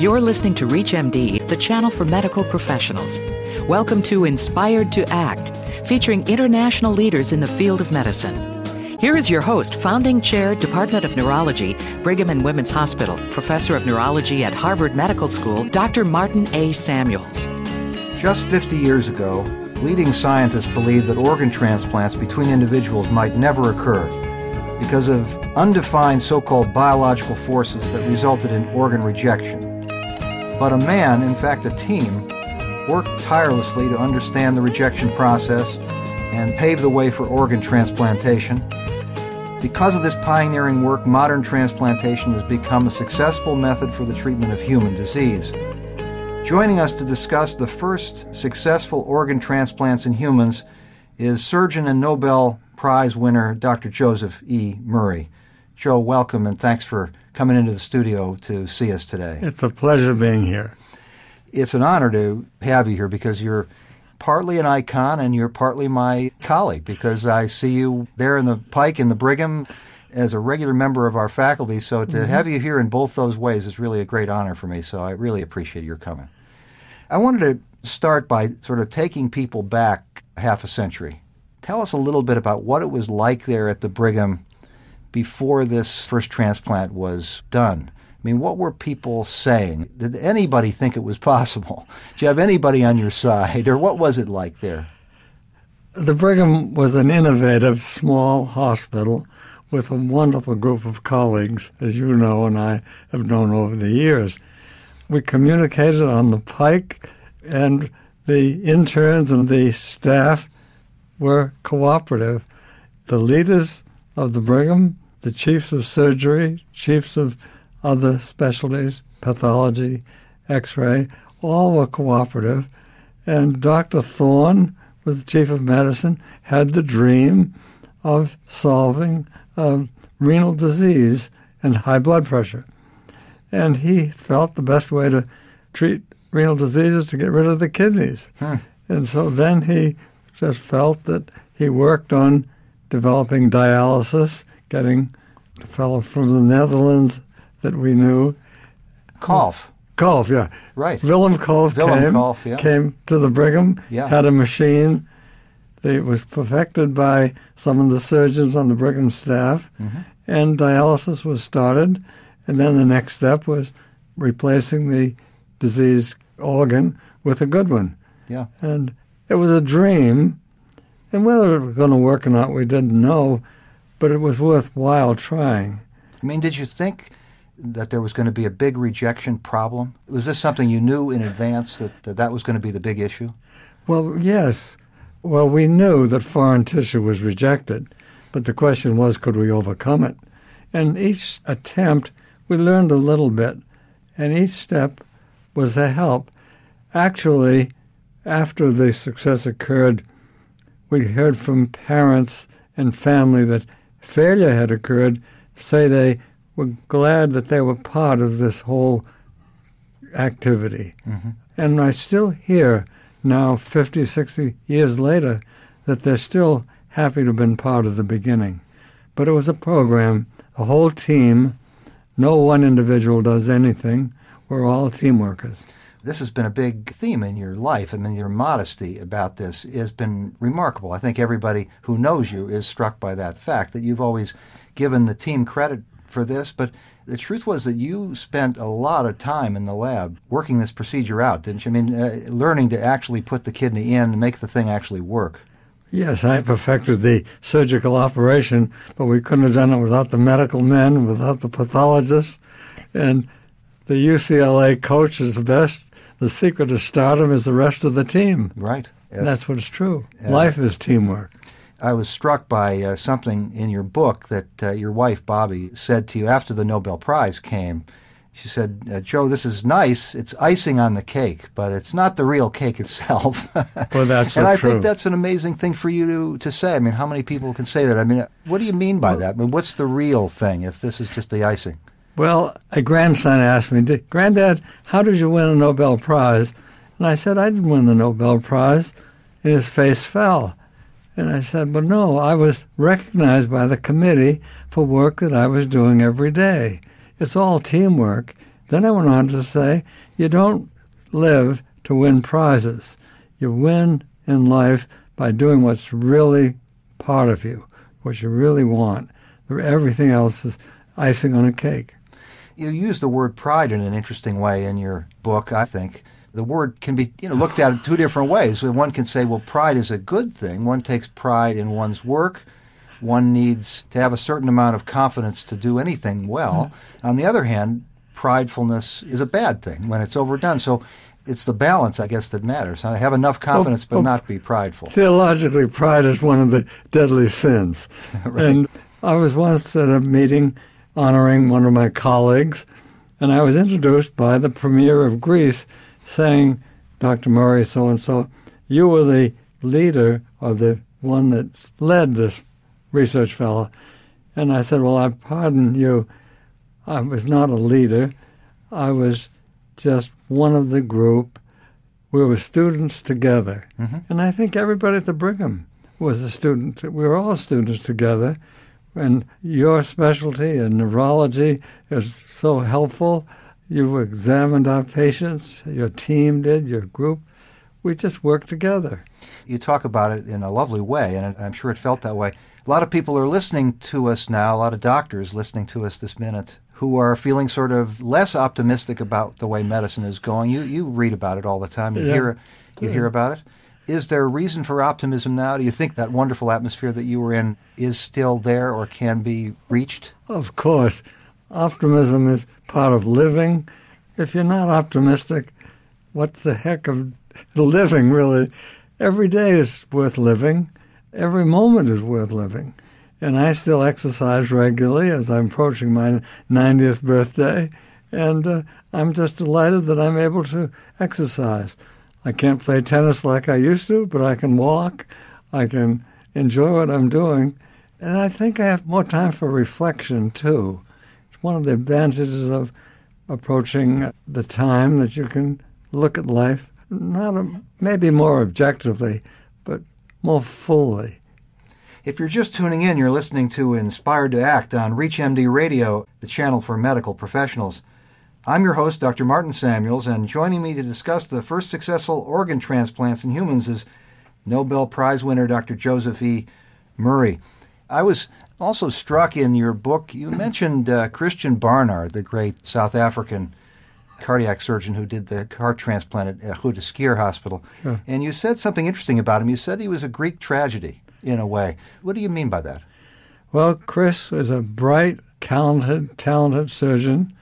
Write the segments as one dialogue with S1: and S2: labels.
S1: You're listening to ReachMD, the channel for medical professionals. Welcome to Inspired to Act, featuring international leaders in the field of medicine. Here is your host, founding chair, Department of Neurology, Brigham and Women's Hospital, professor of neurology at Harvard Medical School, Dr. Martin A. Samuels.
S2: Just 50 years ago, leading scientists believed that organ transplants between individuals might never occur because of undefined so called biological forces that resulted in organ rejection. But a man, in fact a team, worked tirelessly to understand the rejection process and pave the way for organ transplantation. Because of this pioneering work, modern transplantation has become a successful method for the treatment of human disease. Joining us to discuss the first successful organ transplants in humans is surgeon and Nobel Prize winner Dr. Joseph E. Murray. Joe, welcome and thanks for coming into the studio to see us today.
S3: It's a pleasure being here.
S2: It's an honor to have you here because you're partly an icon and you're partly my colleague because I see you there in the Pike in the Brigham as a regular member of our faculty. So to mm-hmm. have you here in both those ways is really a great honor for me. So I really appreciate your coming. I wanted to start by sort of taking people back half a century Tell us a little bit about what it was like there at the Brigham before this first transplant was done. I mean, what were people saying? Did anybody think it was possible? Did you have anybody on your side, or what was it like there?
S3: The Brigham was an innovative small hospital with a wonderful group of colleagues, as you know and I have known over the years. We communicated on the pike, and the interns and the staff were cooperative. The leaders of the Brigham, the chiefs of surgery, chiefs of other specialties, pathology, x ray, all were cooperative. And Dr. Thorn was the chief of medicine, had the dream of solving uh, renal disease and high blood pressure. And he felt the best way to treat renal disease is to get rid of the kidneys. Hmm. And so then he just felt that he worked on developing dialysis, getting the fellow from the Netherlands that we knew.
S2: Kolff.
S3: Kolff, yeah.
S2: Right.
S3: Willem Kolff
S2: Willem
S3: came,
S2: Kolff, yeah.
S3: came to the Brigham,
S2: yeah.
S3: had a machine that was perfected by some of the surgeons on the Brigham staff, mm-hmm. and dialysis was started. And then the next step was replacing the diseased organ with a good one.
S2: Yeah.
S3: And it was a dream, and whether it was going to work or not, we didn't know, but it was worthwhile trying.
S2: I mean, did you think that there was going to be a big rejection problem? Was this something you knew in advance that that, that was going to be the big issue?
S3: Well, yes. Well, we knew that foreign tissue was rejected, but the question was, could we overcome it? And each attempt, we learned a little bit, and each step was a help. Actually, after the success occurred, we heard from parents and family that failure had occurred, say they were glad that they were part of this whole activity. Mm-hmm. And I still hear now, 50, 60 years later, that they're still happy to have been part of the beginning. But it was a program, a whole team. No one individual does anything. We're all team workers
S2: this has been a big theme in your life. I mean, your modesty about this has been remarkable. I think everybody who knows you is struck by that fact that you've always given the team credit for this, but the truth was that you spent a lot of time in the lab working this procedure out, didn't you? I mean, uh, learning to actually put the kidney in and make the thing actually work.
S3: Yes, I perfected the surgical operation, but we couldn't have done it without the medical men, without the pathologists, and the UCLA coach is the best the secret of stardom is the rest of the team.
S2: Right.
S3: Yes. That's what's true. Uh, Life is teamwork.
S2: I was struck by uh, something in your book that uh, your wife, Bobby, said to you after the Nobel Prize came. She said, uh, Joe, this is nice. It's icing on the cake, but it's not the real cake itself.
S3: well, that's so
S2: And I
S3: true.
S2: think that's an amazing thing for you to, to say. I mean, how many people can say that? I mean, what do you mean by that? I mean, what's the real thing if this is just the icing?
S3: Well, a grandson asked me, Granddad, how did you win a Nobel Prize? And I said, I didn't win the Nobel Prize. And his face fell. And I said, but no, I was recognized by the committee for work that I was doing every day. It's all teamwork. Then I went on to say, you don't live to win prizes. You win in life by doing what's really part of you, what you really want. Everything else is icing on a cake.
S2: You use the word pride in an interesting way in your book, I think. The word can be you know, looked at in two different ways. One can say, well, pride is a good thing. One takes pride in one's work. One needs to have a certain amount of confidence to do anything well. Mm-hmm. On the other hand, pridefulness is a bad thing when it's overdone. So it's the balance, I guess, that matters. I have enough confidence, but not be prideful.
S3: Theologically, pride is one of the deadly sins. right. And I was once at a meeting honoring one of my colleagues, and I was introduced by the premier of Greece saying, Dr. Murray, so and so, you were the leader or the one that led this research fellow. And I said, Well, I pardon you. I was not a leader. I was just one of the group. We were students together. Mm-hmm. And I think everybody at the Brigham was a student. We were all students together. And your specialty in neurology is so helpful. You examined our patients, your team did, your group. We just worked together.
S2: You talk about it in a lovely way, and I'm sure it felt that way. A lot of people are listening to us now, a lot of doctors listening to us this minute, who are feeling sort of less optimistic about the way medicine is going. You you read about it all the time. You yeah. hear you hear about it. Is there a reason for optimism now? Do you think that wonderful atmosphere that you were in is still there or can be reached?
S3: Of course. Optimism is part of living. If you're not optimistic, what the heck of living really? Every day is worth living. Every moment is worth living. And I still exercise regularly as I'm approaching my 90th birthday. And uh, I'm just delighted that I'm able to exercise. I can't play tennis like I used to, but I can walk. I can enjoy what I'm doing. And I think I have more time for reflection, too. It's one of the advantages of approaching the time that you can look at life, not a, maybe more objectively, but more fully.
S2: If you're just tuning in, you're listening to Inspired to Act on ReachMD Radio, the channel for medical professionals. I'm your host, Dr. Martin Samuels, and joining me to discuss the first successful organ transplants in humans is Nobel Prize winner Dr. Joseph E. Murray. I was also struck in your book, you mentioned uh, Christiaan Barnard, the great South African cardiac surgeon who did the heart transplant at Groote Schuur Hospital. Yeah. And you said something interesting about him. You said he was a Greek tragedy in a way. What do you mean by that?
S3: Well, Chris was a bright, talented, talented surgeon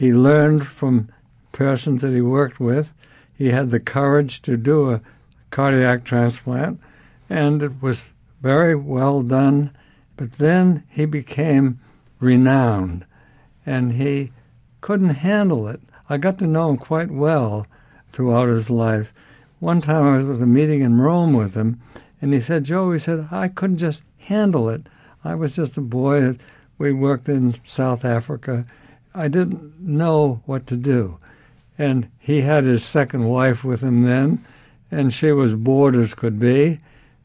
S3: he learned from persons that he worked with. He had the courage to do a cardiac transplant, and it was very well done. But then he became renowned, and he couldn't handle it. I got to know him quite well throughout his life. One time I was at a meeting in Rome with him, and he said, Joe, he said, I couldn't just handle it. I was just a boy. We worked in South Africa, I didn't know what to do. And he had his second wife with him then, and she was bored as could be.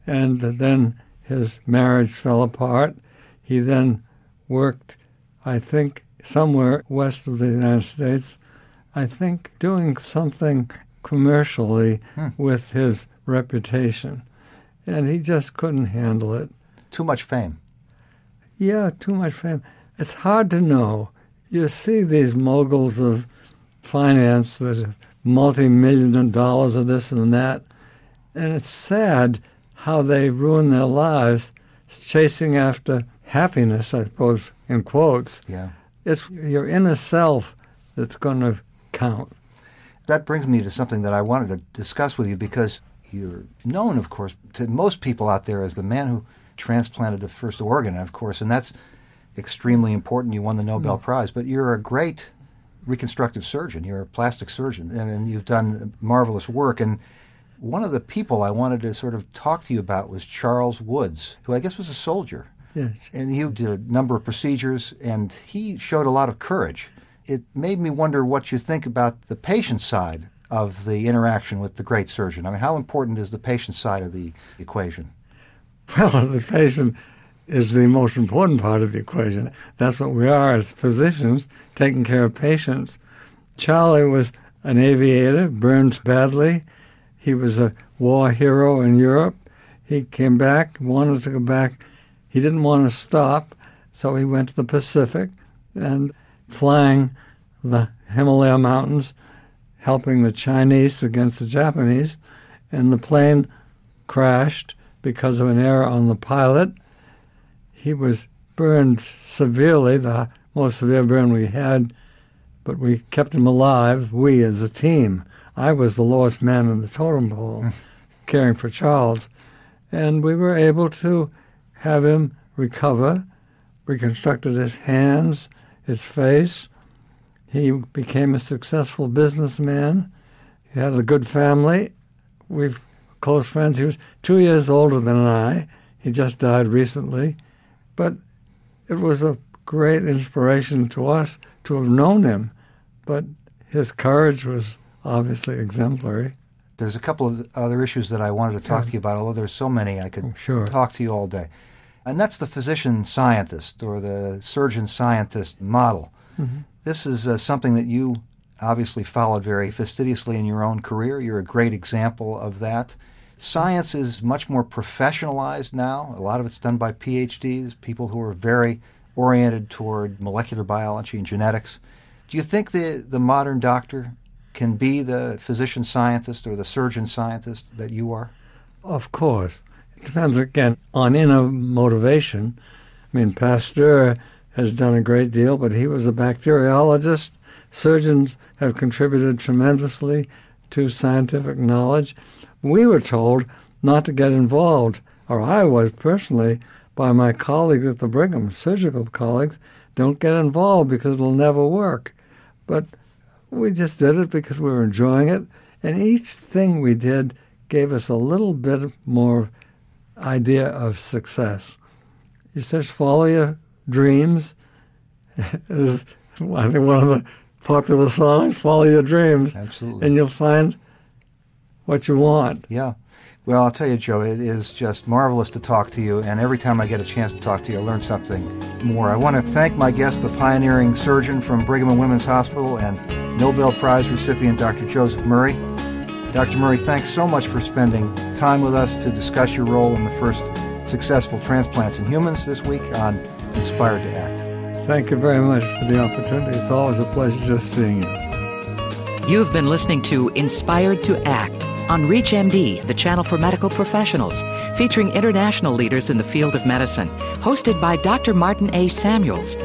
S3: And then his marriage fell apart. He then worked, I think, somewhere west of the United States, I think doing something commercially hmm. with his reputation. And he just couldn't handle it.
S2: Too much fame.
S3: Yeah, too much fame. It's hard to know you see these moguls of finance that have multi-million dollars of this and that, and it's sad how they ruin their lives chasing after happiness, I suppose, in quotes.
S2: Yeah.
S3: It's your inner self that's going to count.
S2: That brings me to something that I wanted to discuss with you because you're known, of course, to most people out there as the man who transplanted the first organ, of course, and that's extremely important. You won the Nobel mm. Prize, but you're a great reconstructive surgeon. You're a plastic surgeon, and you've done marvelous work. And one of the people I wanted to sort of talk to you about was Charles Woods, who I guess was a soldier.
S3: Yes.
S2: And he did a number of procedures, and he showed a lot of courage. It made me wonder what you think about the patient side of the interaction with the great surgeon. I mean, how important is the patient side of the equation?
S3: Well, the patient is the most important part of the equation. That's what we are as physicians, taking care of patients. Charlie was an aviator, burned badly. He was a war hero in Europe. He came back, wanted to go back. He didn't want to stop, so he went to the Pacific and flying the Himalaya Mountains, helping the Chinese against the Japanese, and the plane crashed because of an error on the pilot. He was burned severely, the most severe burn we had, but we kept him alive, we as a team. I was the lowest man in the totem pole, hmm. caring for Charles, and we were able to have him recover, reconstructed his hands, his face. He became a successful businessman. He had a good family. We've close friends. He was two years older than I. He just died recently. But it was a great inspiration to us to have known him. But his courage was obviously exemplary.
S2: There's a couple of other issues that I wanted to talk to you about, although there's so many I could
S3: Oh, sure.
S2: talk to you all day. And that's the physician scientist or the surgeon scientist model.
S3: Mm-hmm.
S2: This is uh, something that you obviously followed very fastidiously in your own career. You're a great example of that. Science is much more professionalized now. A lot of it's done by PhDs, people who are very oriented toward molecular biology and genetics. Do you think the, the modern doctor can be the physician scientist or the surgeon scientist that you are?
S3: Of course. It depends, again, on inner motivation. I mean, Pasteur has done a great deal, but he was a bacteriologist. Surgeons have contributed tremendously to scientific knowledge. We were told not to get involved, or I was personally, by my colleagues at the Brigham, surgical colleagues, don't get involved because it'll never work. But we just did it because we were enjoying it, and each thing we did gave us a little bit more idea of success. You just follow your dreams. is I think one of the popular songs, "Follow Your Dreams,"
S2: Absolutely.
S3: and you'll find what you want.
S2: Yeah. Well, I'll tell you, Joe, it is just marvelous to talk to you, and every time I get a chance to talk to you, I learn something more. I want to thank my guest, the pioneering surgeon from Brigham and Women's Hospital and Nobel Prize recipient Dr. Joseph Murray. Dr. Murray, thanks so much for spending time with us to discuss your role in the first successful transplants in humans this week on Inspired to Act.
S3: Thank you very much for the opportunity. It's always a pleasure just seeing you.
S1: You've been listening to Inspired to Act on ReachMD, the channel for medical professionals, featuring international leaders in the field of medicine, hosted by Dr. Martin A. Samuels.